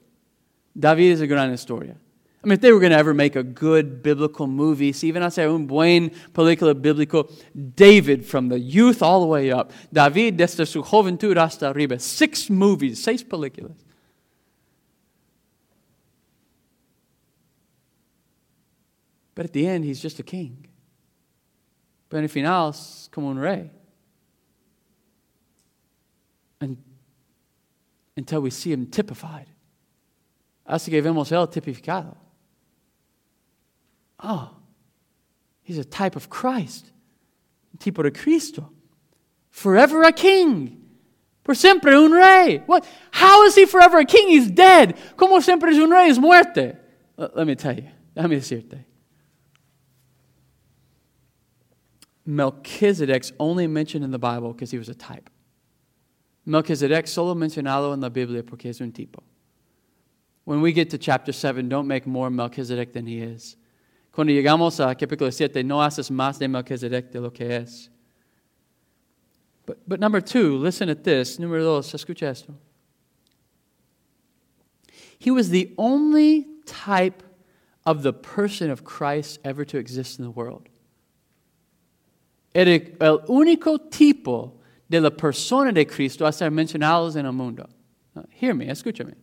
Speaker 1: David is a gran historia. I mean, if they were going to ever make a good biblical movie, si iban a hacer un buen película bíblico, David from the youth all the way up, David desde su juventud hasta arriba, six movies, seis películas. But at the end, he's just a king. Pero en el final, es como un rey. And until we see him typified. Así que vemos el tipificado. Oh, he's a type of Christ. Tipo de Cristo. Forever a king. Por siempre un rey. What? How is he forever a king? He's dead. ¿Cómo siempre es un rey? Es muerte. Let, me tell you. let me. Déjame decirte. Melchizedek's only mentioned in the Bible because he was a type. Melchizedek solo mencionado en la Biblia porque es un tipo. When we get to chapter 7, don't make more Melchizedek than he is. Cuando llegamos a capítulo 7, no haces más de Melchizedek de lo que es. But, but number two, listen at this. Número dos, escucha esto. He was the only type of the person of Christ ever to exist in the world. Era el único tipo de la persona de Cristo a ser mencionados en el mundo. hear me, escúchame.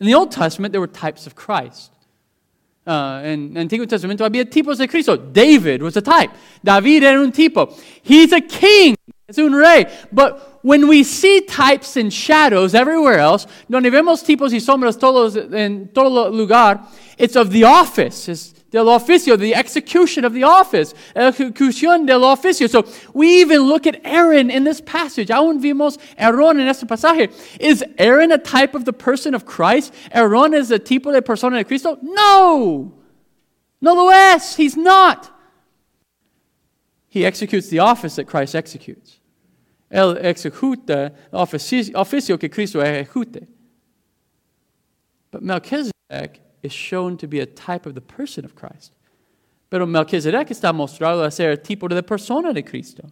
Speaker 1: In the Old Testament, there were types of Christ. Uh, en Antiguo Testamento había tipos de Cristo. David was a type. David era un tipo. He's a king. Es un rey. But when we see types and shadows everywhere else, donde vemos tipos y sombras todos en todo lugar, it's of the office. It's del oficio, the execution of the office, ejecución del oficio. So we even look at Aaron in this passage. Aún vimos Aaron en este pasaje. Is Aaron a type of the person of Christ? Aaron is a tipo de persona de Cristo? No. No lo es. He's not. He executes the office that Christ executes. Él ejecuta el oficio que Cristo ejecute. But Melchizedek is shown to be a type of the person of Christ. Pero Melchizedek está mostrado a ser tipo de la persona de Cristo.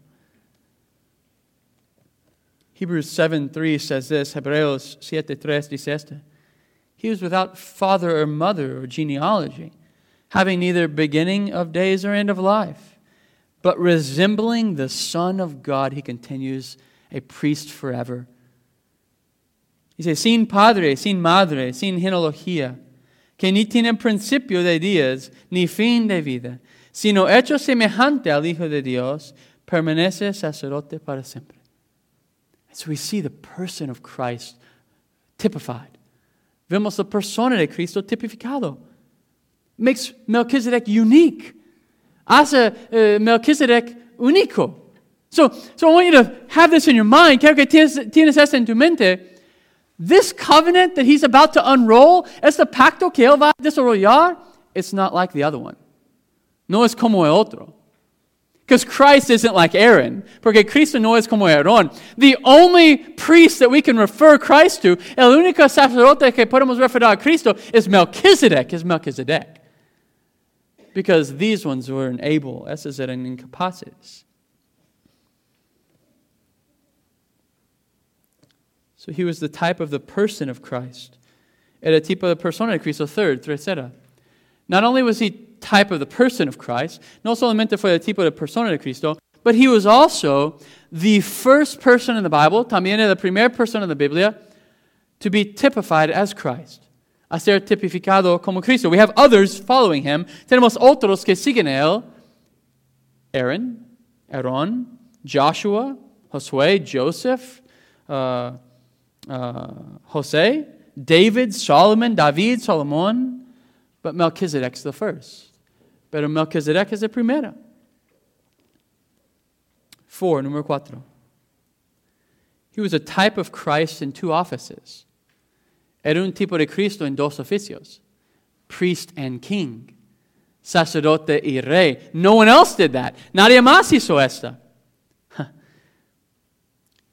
Speaker 1: Hebrews 7:3 says this, Hebreos 7:3 dice este. He was without father or mother or genealogy, having neither beginning of days or end of life, but resembling the Son of God, he continues a priest forever. He says, sin padre, sin madre, sin genealogía que ni tiene principio de días ni fin de vida, sino hecho semejante al Hijo de Dios, permanece sacerdote para siempre. And So we see the person of Christ typified. Vemos la persona de Cristo tipificado. Makes Melchizedek unique. Hace uh, Melchizedek único. So, so I want you to have this in your mind. Quiero que tienes, tienes esto en tu mente. This covenant that he's about to unroll, este pacto que él va a desarrollar, it's not like the other one. No es como el otro. Because Christ isn't like Aaron. Porque Cristo no es como Aaron. The only priest that we can refer Christ to, el único sacerdote que podemos referir a Cristo, is Melchizedek, is Melchizedek. Because these ones were unable, esos eran incapaces. So he was the type of the person of Christ. Era tipo de persona de Cristo. Third, tercera. Not only was he type of the person of Christ, no solamente fue el tipo de persona de Cristo, but he was also the first person in the Bible, también la primera persona en la Biblia, to be typified as Christ. A ser tipificado como Cristo. We have others following him. Tenemos otros que siguen él. Aaron, Aaron, Joshua, Josué, Joseph, uh, uh, Jose, David, Solomon, David, Solomon, but Melchizedek's the first. Pero Melchizedek es el primero. Four, número cuatro. He was a type of Christ in two offices. Era un tipo de Cristo en dos oficios, priest and king, sacerdote y rey. No one else did that. Nadie más hizo esta.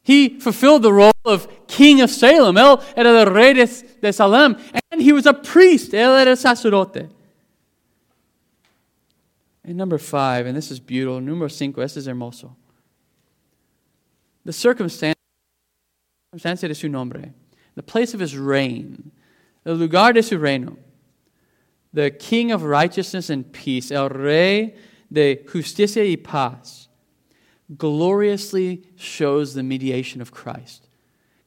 Speaker 1: He fulfilled the role of king of Salem. Él era el rey de, Salem. And he was a priest. Él era sacerdote. And number five, and this is beautiful, número cinco, este es hermoso. The circumstance, de su nombre, the place of his reign, el lugar de su reino, the king of righteousness and peace, el rey de justicia y paz gloriously shows the mediation of Christ.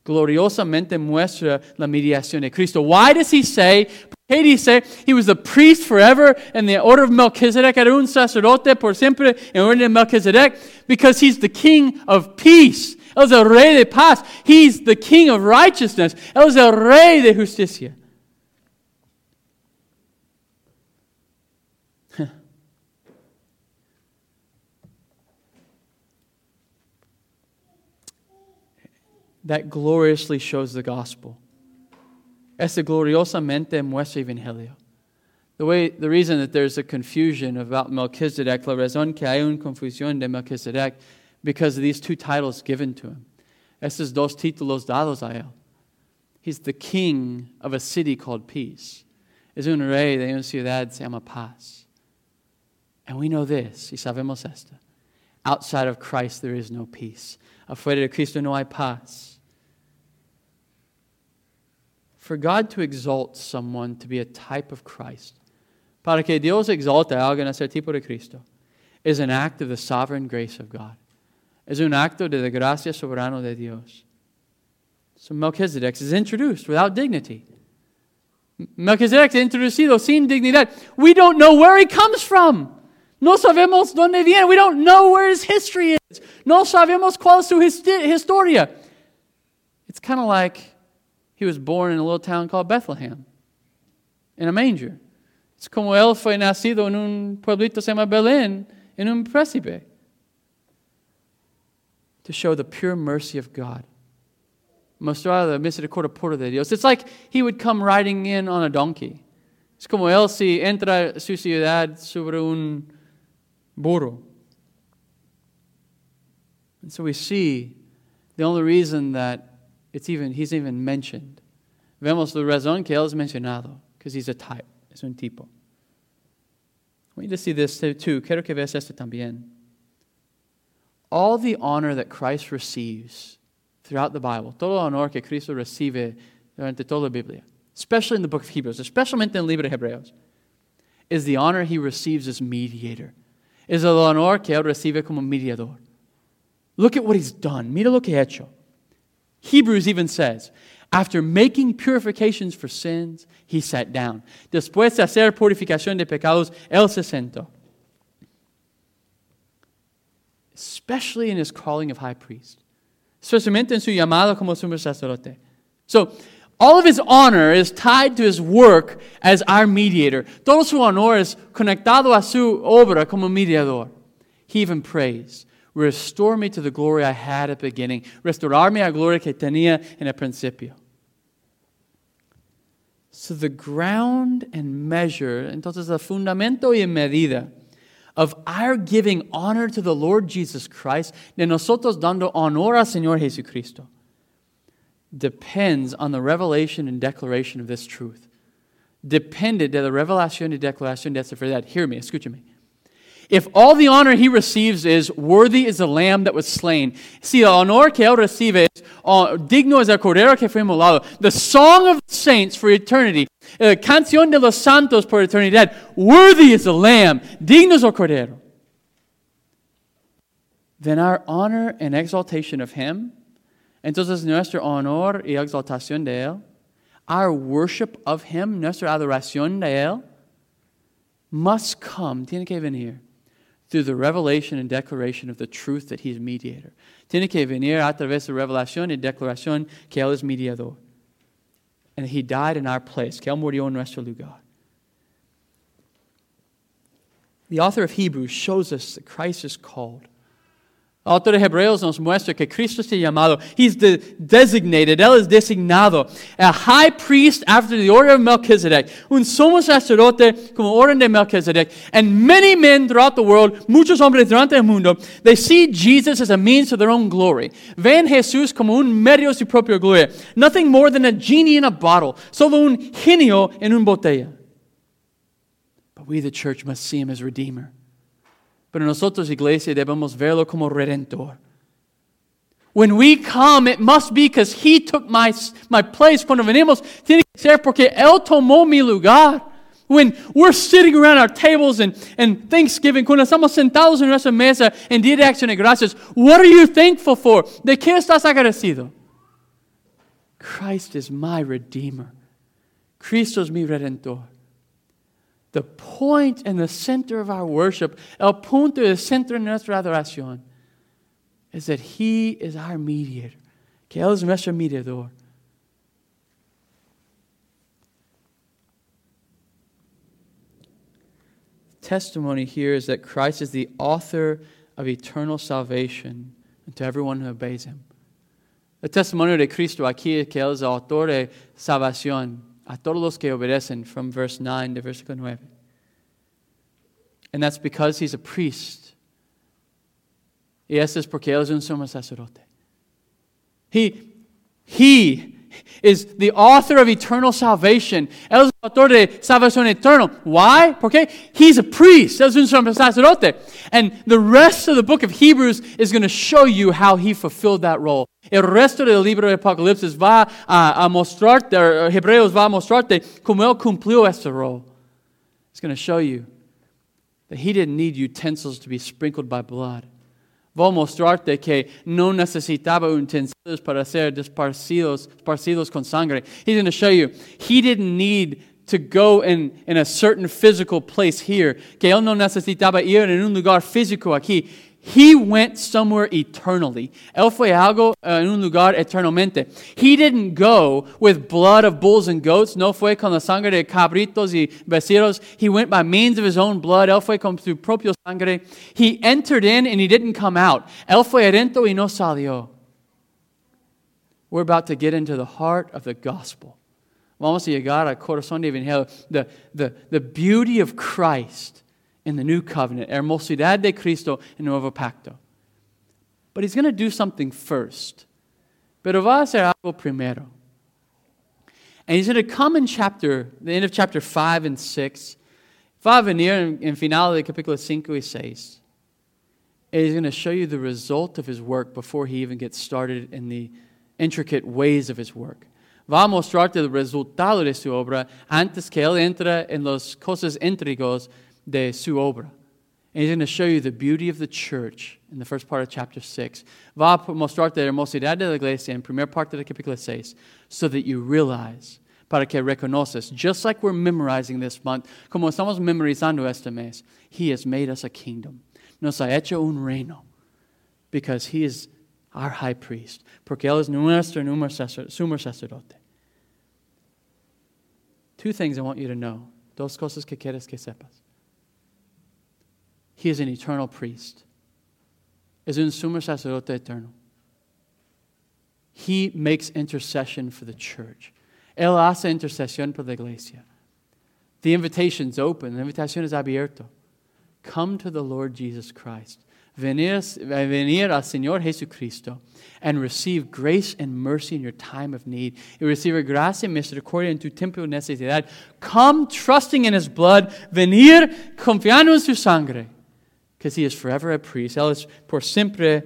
Speaker 1: Gloriosamente muestra la mediación de Cristo. Why does he say, qué dice, he was the priest forever in the order of Melchizedek, era un sacerdote por siempre en orden de Melchizedek? Because he's the king of peace. Él es el rey de paz. He's the king of righteousness. Él es el rey de justicia. That gloriously shows the gospel. Este gloriosamente muestra evangelio. The, way, the reason that there's a confusion about Melchizedek, la razón que hay una confusión de Melchizedek, because of these two titles given to him. Estos dos títulos dados a él. He's the king of a city called peace. Es un rey de una ciudad se llama paz. And we know this, y sabemos esto. Outside of Christ, there is no peace. Afuera de Cristo no hay paz. For God to exalt someone to be a type of Christ, para que Dios exalte a alguien a ser tipo de Cristo, is an act of the sovereign grace of God. Es un acto de la gracia soberano de Dios. So Melchizedek is introduced without dignity. Melchizedek is introducido sin dignidad. We don't know where he comes from. No sabemos dónde viene. We don't know where his history is. No sabemos cuál es su historia. It's kind of like he was born in a little town called Bethlehem, in a manger. Es como él fue nacido en un pueblito se llama Belén, en un príncipe. To show the pure mercy of God. Mostrar la misericordia pura de Dios. It's like he would come riding in on a donkey. Es como él si entra su ciudad sobre un burro. And so we see the only reason that it's even, he's even mentioned. Vemos la razón que él es mencionado, because he's a type, es un tipo. I want you to see this too. Quiero que veas esto también. All the honor that Christ receives throughout the Bible, todo el honor que Cristo recibe durante toda la Biblia, especially in the book of Hebrews, especially in the libro de Hebreos, is the honor he receives as mediator. Es el honor que él recibe como mediador. Look at what he's done. Mira lo que ha hecho. Hebrews even says, after making purifications for sins, he sat down. Después de hacer purificación de pecados, él se sentó. Especially in his calling of high priest. Especialmente en su llamado como sumo sacerdote. So, all of his honor is tied to his work as our mediator. Todo su honor es conectado a su obra como mediador. He even prays, Restore me to the glory I had at the beginning. Restaurarme a gloria que tenía en el principio. So the ground and measure, entonces el fundamento y medida of our giving honor to the Lord Jesus Christ, de nosotros dando honor al Señor Jesucristo, depends on the revelation and declaration of this truth. Depended de la revelación y declaración de esta verdad. Hear me, escúchame. If all the honor he receives is worthy is the lamb that was slain, si el honor que él recibe es uh, digno es el cordero que fue molado, the song of the saints for eternity, uh, canción de los santos por eternidad, worthy is the lamb, digno es el cordero, then our honor and exaltation of him, entonces nuestro honor y exaltación de él, our worship of him, nuestra adoración de él, must come, tiene que venir through the revelation and declaration of the truth that He's mediator. Tiene que venir a través de revelación y declaración que Él es mediador. And He died in our place, que Él murió en nuestro lugar. The author of Hebrews shows us that Christ is called autor de Hebreos nos muestra que Cristo está llamado. He's the designated, Él es designado. A high priest after the order of Melchizedek. Un sumo sacerdote como orden de Melchizedek. And many men throughout the world, muchos hombres durante el mundo, they see Jesus as a means to their own glory. Ven Jesús como un medio de su propia gloria. Nothing more than a genie in a bottle. Solo un genio en una botella. But we, the church, must see him as Redeemer. Pero nosotros, iglesia, debemos verlo como redentor. When we come, it must be because He took my, my place. Cuando venimos, tiene que ser porque Él tomó mi lugar. When we're sitting around our tables and, and Thanksgiving, cuando estamos sentados en nuestra mesa en Día de Acción de Gracias, what are you thankful for? ¿De qué estás agradecido? Christ is my Redeemer. Cristo es mi Redentor the point and the center of our worship, el punto y el centro de nuestra adoración, is that He is our mediator, que Él es nuestro mediador. Testimony here is that Christ is the author of eternal salvation to everyone who obeys Him. El testimonio de Cristo aquí es que Él es autor de salvación a todos los que obedecen, from verse 9 to versículo 9. And that's because He's a priest. Y eso es porque Él es un sumo sacerdote. He, he is the author of eternal salvation. Él es el autor de salvación eterna. Why? Porque he's a priest. Él es un sacerdote. And the rest of the book of Hebrews is going to show you how he fulfilled that role. El resto del libro de Apocalipsis va a, a mostrarte, er, er, Hebreos va a mostrarte cómo él cumplió este role. It's going to show you that he didn't need utensils to be sprinkled by blood. Va a mostrarte que no necesitaba utensilios para ser desparcidos, esparcidos con sangre. He's going to show you he didn't need to go in, in a certain physical place here. Que él no necesitaba ir en un lugar físico aquí. He went somewhere eternally. Él fue algo uh, en un lugar eternamente. He didn't go with blood of bulls and goats. No fue con la sangre de cabritos y becerros. He went by means of his own blood. Él fue con su propio sangre. He entered in and he didn't come out. Él fue adentro y no salió. We're about to get into the heart of the gospel. Vamos a llegar al corazón de Evangelio. The, the, the beauty of Christ in the new covenant, hermosidad de Cristo en nuevo pacto. But he's going to do something first. Pero va a hacer algo primero. And he's going to come in chapter, the end of chapter 5 and 6. Va a venir en, final de capítulo 5 y 6. And he's going to show you the result of his work before he even gets started in the intricate ways of his work. Va a mostrarte el resultado de su obra antes que él entre en las cosas intrigos de su obra. And he's going to show you the beauty of the church in the first part of chapter 6. Va a mostrarte la hermosidad de la iglesia en primera parte del capítulo 6 so that you realize, para que reconoces, just like we're memorizing this month, como estamos memorizando este mes, he has made us a kingdom. Nos ha hecho un reino because he is our high priest, porque él es nuestro sumo sacerdote. Two things I want you to know. Dos cosas que quieres que sepas. He is an eternal priest. Es un sumo sacerdote eterno. He makes intercession for the church. Él hace intercesión por la iglesia. The invitation's open. La invitación es abierto. Come to the Lord Jesus Christ. Venir, venir al Señor Jesucristo and receive grace and mercy in your time of need. Y recibir gracia y misericordia en tu tiempo de necesidad. Come trusting in His blood. Venir confiando en su sangre because he is forever a priest. Él es por siempre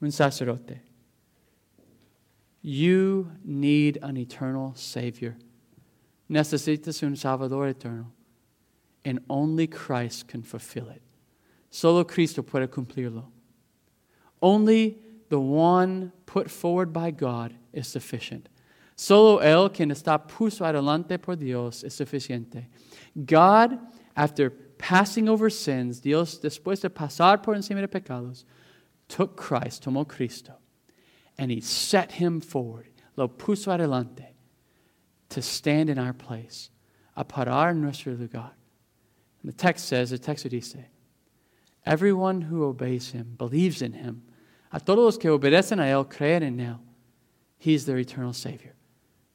Speaker 1: un sacerdote. You need an eternal Savior. Necesitas un Salvador eterno. And only Christ can fulfill it. Solo Cristo puede cumplirlo. Only the one put forward by God is sufficient. Solo Él, quien está puesto adelante por Dios, es suficiente. God, after passing over sins, Dios, después de pasar por encima de pecados, took Christ, tomó Cristo, and he set him forward, lo puso adelante, to stand in our place, a parar nuestro lugar. And the text says, the text dice, everyone who obeys him, believes in him, a todos los que obedecen a él, creen en él, he is their eternal Savior.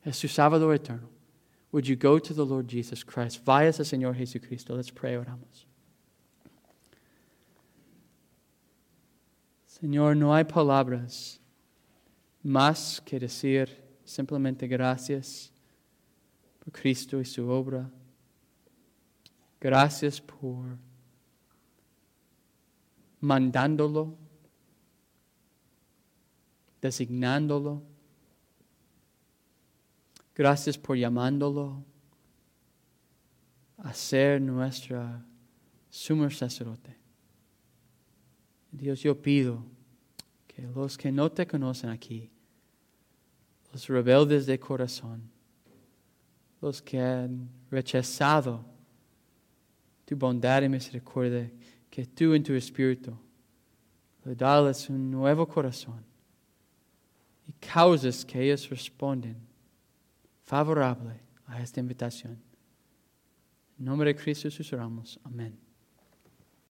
Speaker 1: Es su Salvador eterno. Would you go to the Lord Jesus Christ? Vayas al Señor Jesucristo. Let's pray, oramos. Señor, no hay palabras más que decir simplemente gracias por Cristo y su obra. Gracias por mandándolo, designándolo Gracias por llamándolo a ser nuestra sumo sacerdote. Dios, yo pido que los que no te conocen aquí, los rebeldes de corazón, los que han rechazado tu bondad y misericordia, que tú en tu espíritu le das un nuevo corazón y causas que ellos responden favorable a esta invitación. En nombre de Cristo susurramos. Amén.